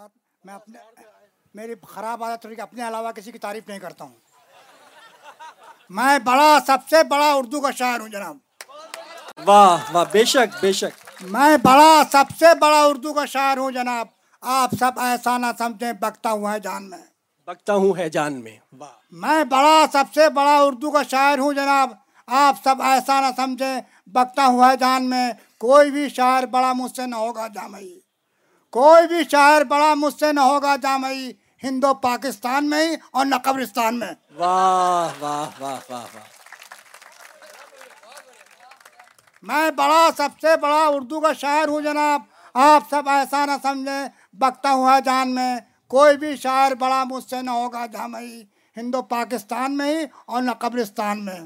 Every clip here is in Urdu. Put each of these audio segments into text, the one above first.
وبرکاتہ میں اپنے میری خراب عادت ہوئی کہ اپنے علاوہ کسی کی تعریف نہیں کرتا ہوں۔ میں بڑا سب سے بڑا اردو کا شاعر ہوں جناب۔ واہ واہ بے شک بے شک۔ میں بڑا سب سے بڑا اردو کا شاعر ہوں جناب۔ آپ سب ایسا نہ سمجھیں بکتا ہوا ہے جان میں۔ بکتا ہوں ہے جان میں۔ واہ۔ میں بڑا سب سے بڑا اردو کا شاعر ہوں جناب۔ آپ سب ایسا نہ سمجھیں بکتا ہوا ہے جان میں۔ کوئی بھی شاعر بڑا مجھ سے نہ ہوگا جامعی۔ کوئی بھی شاعر بڑا مجھ سے نہ ہوگا جامعی ہندو پاکستان میں ہی اور نہ قبرستان میں۔ واہ واہ واہ واہ واہ۔ میں بڑا سب سے بڑا اردو کا شاعر ہوں جناب۔ آپ سب ایسا نہ سمجھیں بکتا ہوا جان میں۔ کوئی بھی شاعر بڑا مجھ سے نہ ہوگا جامعی ہندو پاکستان میں ہی اور نہ قبرستان میں۔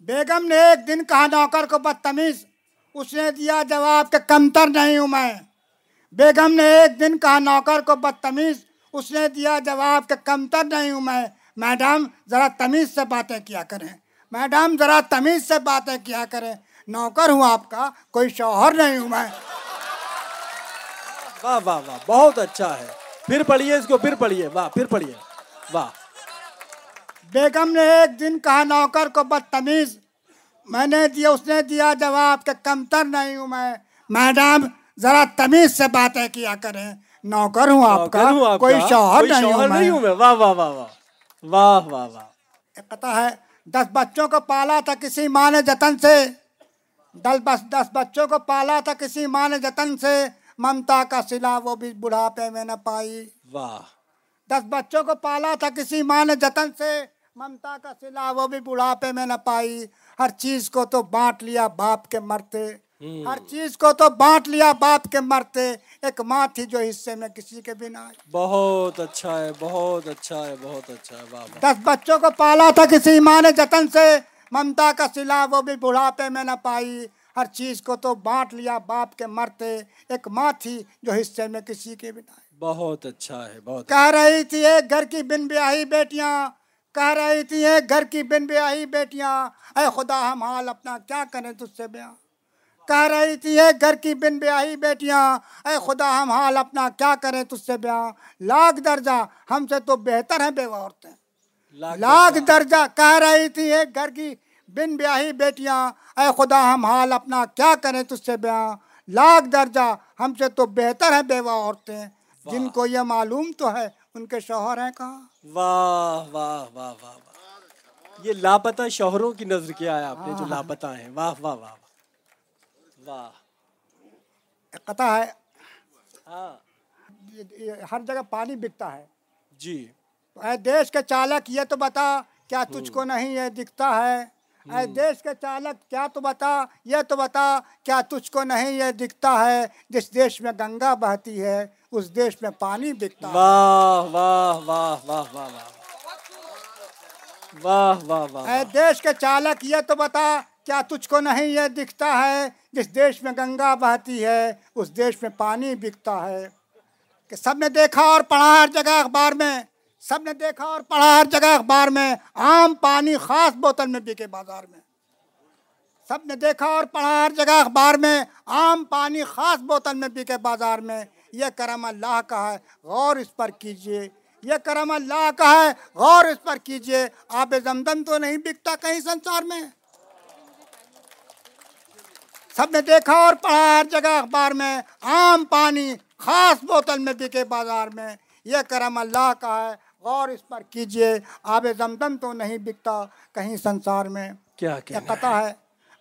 بیگم نے ایک دن کہا نوکر کو بدتمیز اس نے دیا جواب کہ کمتر نہیں ہوں میں۔ بیگم نے ایک دن کہا نوکر کو بدتمیز اس نے دیا جواب کہ کمتر نہیں ہوں میں۔ میڈم ذرا تمیز سے باتیں کیا کریں۔ میڈم ذرا تمیز سے باتیں کیا کریں۔ نوکر ہوں آپ کا کوئی شوہر نہیں ہوں میں۔ واہ واہ واہ بہت اچھا ہے۔ پھر پڑھیے اس کو پھر پڑھیے۔ واہ پھر پڑھیے۔ واہ۔ بیگم نے ایک دن کہا نوکر کو بدتمیز میں نے دیا اس نے دیا جواب کہ کمتر نہیں ہوں میں۔ میڈم ذرا تمیز سے باتیں کیا کریں۔ نوکر ہوں آپ کا کوئی شوہر نہیں ہوں میں۔ واہ واہ واہ واہ۔ واہ واہ واہ۔ ایک قطع ہے دس بچوں کو پالا تھا کسی ماں نے جتن سے۔ دس بس دس بچوں کو پالا تھا کسی ماں نے جتن سے۔ ممتا کا سلا وہ بھی بڑھاپے میں نہ پائی۔ واہ۔ دس بچوں کو پالا تھا کسی ماں نے جتن سے۔ ممتا کا سلا وہ بھی بڑھاپے میں نہ پائی۔ ہر چیز کو تو بانٹ لیا باپ کے مرتے۔ ہر چیز کو تو بانٹ لیا باپ کے مرتے ایک ماں تھی جو حصے میں کسی کے بھی نہ آئی بہت اچھا ہے بہت اچھا ہے بہت اچھا ہے واہ دس بچوں کو پالا تھا کسی ماں نے جتن سے ممتا کا سلا وہ بھی بڑھاپے میں نہ پائی۔ ہر چیز کو تو بانٹ لیا باپ کے مرتے ایک ماں تھی جو حصے میں کسی کے بھی نہ آئی بہت اچھا ہے بہت کہہ رہی تھی ایک گھر کی بن بیاہی بیٹیاں کہہ رہی تھی ایک گھر کی بن بیاہی بیٹیاں اے خدا ہم حال اپنا کیا کریں تجھ سے بیاں؟ کہہ رہی تھی ایک گھر کی بن بیاہی بیٹیاں اے خدا ہم حال اپنا کیا کریں تجھ سے بیاں لاکھ درجہ ہم سے تو بہتر ہیں بیوہ عورتیں لاکھ درجہ۔ کہہ رہی تھی ایک گھر کی بن بیاہی بیٹیاں اے خدا ہم حال اپنا کیا کریں تجھ سے بیاں لاکھ درجہ ہم سے تو بہتر ہیں بیوہ عورتیں جن کو یہ معلوم تو ہے ان کے شوہر ہیں کہاں؟ واہ واہ واہ واہ واہ۔ یہ لاپتہ شوہروں کی نظر کیا ہے آپ نے جو لاپتہ ہیں۔ واہ واہ واہ۔ واہ قطع ہے۔ ہاں۔ ہر جگہ پانی بکتا ہے۔ جی۔ اے دیش کے چالک یہ تو بتا کیا تجھ کو نہیں یہ دکھتا ہے؟ اے دیش کے چالک کیا تو بتا یہ تو بتا کیا تجھ کو نہیں یہ دکھتا ہے؟ جس دیش میں گنگا بہتی ہے اس دیش میں پانی بکتا ہے۔ واہ واہ واہ واہ واہ واہ۔ واہ واہ واہ اے دیش کے چالک یہ تو بتا کیا تجھ کو نہیں یہ دکھتا ہے جس دیش میں گنگا بہتی ہے، اس دیش میں پانی بکتا ہے؟ کہ سب نے دیکھا اور پڑھا ہر جگہ اخبار میں، سب نے دیکھا اور پڑھا ہر جگہ اخبار میں، عام پانی خاص بوتل میں بکے بازار میں۔ سب نے دیکھا اور پڑھا ہر جگہ اخبار میں، عام پانی خاص بوتل میں بکے بازار میں۔ یہ کرم اللہ کا ہے، غور اس پر کیجیے۔ یہ کرم اللہ کا ہے، غور اس پر کیجیے۔ آب زمزم تو نہیں بکتا کہیں سنسار میں۔ سب نے دیکھا اور پڑھا ہر جگہ اخبار میں عام پانی خاص بوتل میں بکے بازار میں۔ یہ کرم اللہ کا ہے۔ غور اس پر کیجیے۔ آب زمزم تو نہیں بکتا کہیں سنسار میں۔ کیا کہنا قطع ہے۔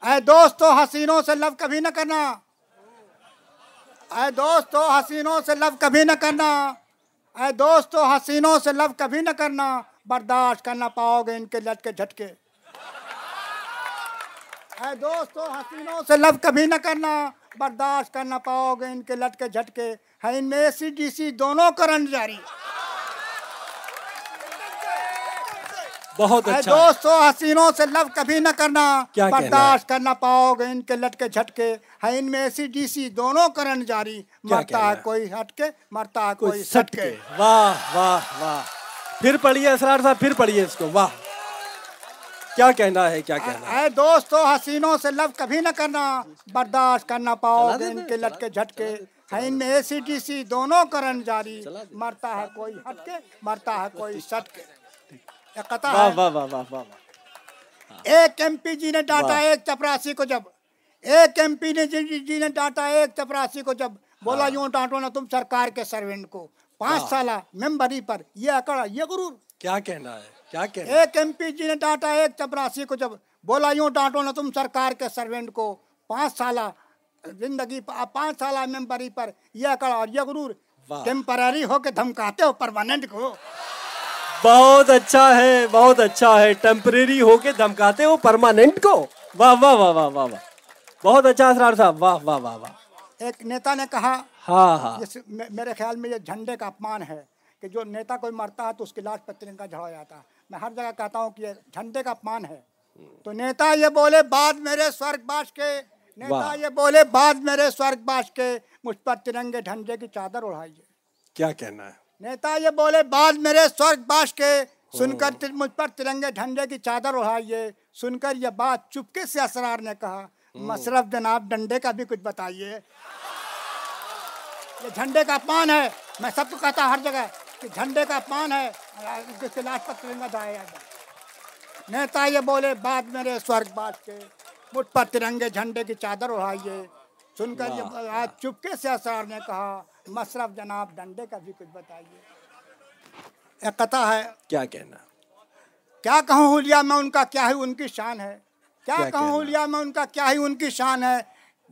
اے دوستو حسینوں سے لو کبھی نہ کرنا۔ اے دوستو حسینوں سے لو کبھی نہ کرنا۔ اے دوستو حسینوں سے لو کبھی نہ کرنا۔ برداشت کرنا پاؤ گے ان کے لٹکے جھٹکے۔ اے دوستو حسینوں سے لو کبھی نہ کرنا برداشت کرنا پاؤ گے ان کے لٹکے جھٹکے۔ ہے ان میں اے سی ڈی سی دونوں کرنٹ جاری۔ بہت اے اچھا۔ ہے۔ دوستو حسینوں سے لو کبھی نہ کرنا؟ برداشت کرنا پاؤ گے ان کے لٹکے جھٹکے۔ ہے ان میں اے سی ڈی سی دونوں کرنٹ جاری۔ مرتا ہے؟ کوئی ہٹ کے مرتا ہے کوئی سٹ کے واہ واہ واہ۔ پھر پڑھیے اسرار صاحب پھر پڑھیے اس کو۔ واہ کیا کہنا ہے کیا کہنا ہے؟ دوستو حسینوں سے لفظ کبھی نہ کرنا برداشت کرنا پاؤ گے ان کے لٹکے جھٹکے۔ ان میں اے سی ڈی سی دونوں کرن جاری مرتا ہے کوئی ہٹ کے مرتا ہے کوئی سٹ کے ایک ایم پی جی نے ڈاٹا ایک چپراسی کو جب۔ ایک ایم پی نے جی, جی،, جی نے ڈاٹا ایک چپراسی کو جب۔ بولا ہاں۔ یوں ڈانٹو نا تم سرکار کے سروینٹ کو۔ پانچ سالہ ممبری پر یہ اکڑا یہ غرور۔ کیا کہنا ہے؟ کیا کہ ایک ایم پی جی نے ڈانٹا ایک چپراسی کو جب بولا یوں ڈانٹو نہ تم سرکار کے سروینٹ کو پانچ سالہ زندگی پانچ سالہ ممبری پر یہ اکڑا اور یہ غرور ٹیمپرری ہو کے دھمکاتے ہو پرماننٹ کو۔ بہت اچھا ہے بہت اچھا ہے ٹیمپریری ہو کے دھمکاتے ہو پرماننٹ کو۔ واہ واہ واہ واہ واہ واہ۔ بہت اچھا اسرار صاحب واہ واہ واہ واہ۔ ایک نیتا نے کہا ہاں ہاں۔ میرے خیال میں یہ جھنڈے کا اپمان ہے کہ جو نیتا کوئی مرتا ہے تو اس کی لاش پر کا جھڑا جاتا ہے۔ میں ہر جگہ کہتا ہوں کہ یہ جھنڈے کا اپمان ہے۔ تو نیتا یہ بولے بعد میرے سورگ باش کے۔ نیتا یہ بولے بعد میرے سورگ باش کے۔ مجھ پر ترنگے جھنڈے کی چادر اڑھائیے کیا کہنا ہے؟ نیتا یہ بولے بعد میرے سورگ باش کے۔ سن کر مجھ پر ترنگے جھنڈے کی چادر اڑائیے۔ سن کر یہ بات چپکے سے اسرار نے کہا۔ مصرف جناب ڈنڈے کا بھی کچھ بتائیے۔ یہ جھنڈے کا اپمان ہے۔ میں سب کو کہتا ہر جگہ کہ جھنڈے کا اپمان ہے۔ نیتا یہ بولے بعد میرے سورگ بات کے مجھ پر ترنگے جھنڈے کی چادر اڑائیے سن کر یہ آج چپکے سے اسرار نے کہا مصرف جناب ڈنڈے کا بھی کچھ بتائیے۔ قطع ہے۔ کیا کہنا؟ کیا کہوں ہولیا میں ان کا کیا ہی ان کی شان ہے؟ کیا کہوں ہولیا میں ان کا کیا ہی ان کی شان ہے؟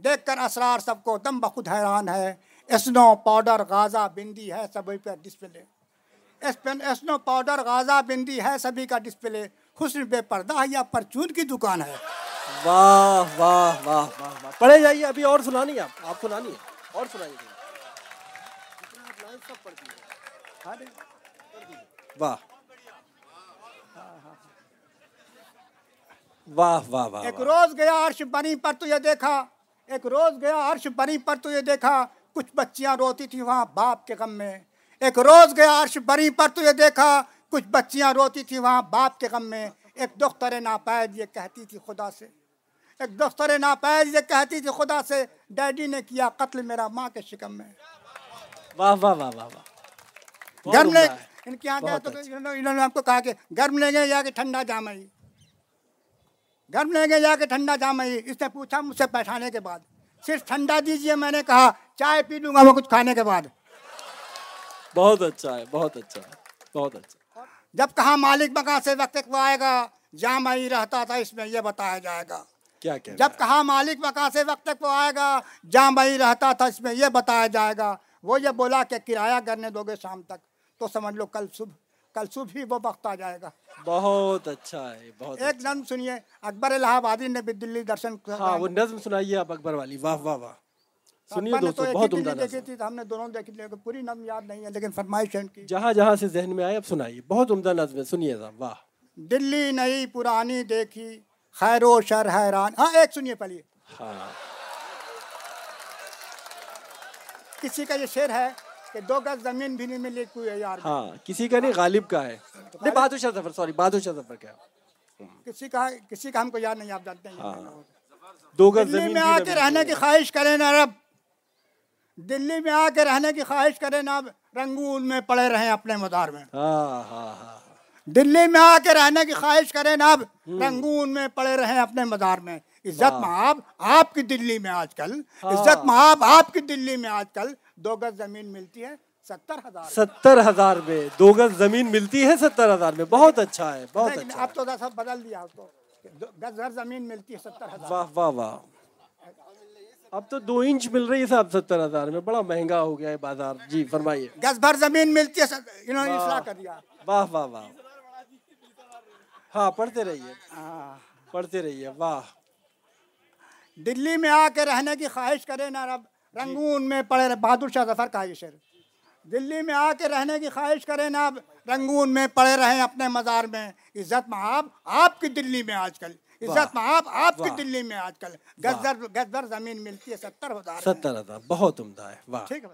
دیکھ کر اسرار سب کو دم بخود حیران ہے۔ اسنو پاؤڈر غازہ بندی ہے سبھی پر ڈسپلے۔ اسپن ایسنو پاؤڈر غازہ بندی ہے سبھی کا ڈسپلے حسن بے پردہ یا پرچون کی دکان ہے؟ واہ واہ واہ واہ واہ۔ پڑھے جائیے ابھی اور سنانی ہے آپ۔ سنانی ہے۔ اور سنائیے۔ واہ۔ واہ واہ واہ ایک روز گیا عرش بنی پر تو یہ دیکھا۔ ایک روز گیا عرش بنی پر تو یہ دیکھا۔ کچھ بچیاں روتی تھی وہاں باپ کے غم میں۔ ایک روز گیا عرش بری پر تو یہ دیکھا کچھ بچیاں روتی تھی وہاں باپ کے غم میں۔ ایک دختر ناپید یہ کہتی تھی خدا سے۔ ایک دختر ناپید یہ کہتی تھی خدا سے ڈیڈی نے کیا قتل میرا ماں کے شکم میں؟ واہ واہ واہ واہ واہ۔ گرم لے ان کے یہاں گیا تو اچھا۔ انہوں نے ہم کو کہا کہ گرم لیں گے یا کہ ٹھنڈا جام گرم لیں گے یا کہ ٹھنڈا جامعی اس نے پوچھا مجھ سے بیٹھانے کے بعد۔ صرف ٹھنڈا دیجیے میں نے کہا چائے پی لوں گا وہ کچھ کھانے کے بعد۔ بہت اچھا ہے بہت اچھا ہے بہت اچھا جب کہاں مالک مکان سے وقت آئے گا جہاں میں ہی رہتا تھا اس میں یہ بتایا جائے گا۔ کیا جب کہاں مالک مکان سے وقت کو آئے گا جہاں میں ہی رہتا تھا اس میں یہ بتایا جائے گا۔ وہ یہ بولا کہ کرایہ کرنے دو گے شام تک تو سمجھ لو کل صبح کل صبح ہی وہ وقت آ جائے گا۔ بہت اچھا ہے بہت ایک اچھا۔ نظم سنیے اکبر الہ آبادی نے بھی دلی درشن ہاں وہ نظم سنائیے آپ اکبر والی۔ واہ واہ واہ۔ سنیے دوستو بہت عمدہ دیکھی ہم نے دونوں دیکھی لیکن پوری نظم یاد نہیں ہے لیکن فرمائش ہے کی۔ جہاں جہاں سے ذہن میں آئے اب سنائیے۔ بہت عمدہ نظم ہے سنیے صاحب واہ۔ دلی نئی پرانی دیکھی خیر و شر حیران۔ ہاں ایک سنیے پہلے۔ ہاں۔ کسی کا یہ شعر ہے کہ دو گز زمین بھی نہیں ملی کوئی یار۔ ہاں کسی کا نہیں غالب کا ہے۔ نہیں بہادر شاہ ظفر سوری بہادر شاہ ظفر کیا۔ کسی کا کسی کا ہم کو یاد نہیں آپ جانتے ہیں۔ ہاں۔ دو گز زمین میں آ کے رہنے کی خواہش کریں نا رب۔ دلی میں آ کے رہنے کی خواہش کرے نہ رنگون میں پڑے رہے اپنے مدار میں۔ ہاں، ہاں، ہاں۔ دلی میں آ کے رہنے کی خواہش کرے نہ رنگون میں پڑے رہے اپنے مدار میں۔ عزت محاب آپ کی دلی میں آج کل عزت محاب آپ کی دلی میں آج کل دو گز زمین ملتی ہے ستر ہزار ستر ہزار میں دو گز زمین ملتی ہے ستر ہزار میں۔ بہت اچھا ہے بہت اچھا اب تو بدل دیا۔ گز زمین ملتی ہے ستر ہزار۔ واہ واہ واہ۔ اب تو دو انچ مل رہی ہے صاحب ستر ہزار میں بڑا مہنگا ہو گیا ہے بازار۔ جی فرمائیے۔ گز بھر زمین ملتی ہے انہوں نے اصلاح کر دیا۔ واہ واہ واہ۔ ہاں پڑھتے رہیے۔ ہاں۔ پڑھتے رہیے واہ۔ دلی میں آ کے رہنے کی خواہش کرے نا رب رنگون میں پڑے بہادر شاہ ظفر کا یہ شعر۔ دلی میں آ کے رہنے کی خواہش کرے نا رنگون میں پڑے رہیں اپنے مزار میں عزت مآب آپ کی دلی میں آج کل۔ عزت آپ آپ کی دلی میں آج کل گز در زمین ملتی ہے ستر ہزار ستر ہزار بہت عمدہ ہے واہ. ٹھیک ہے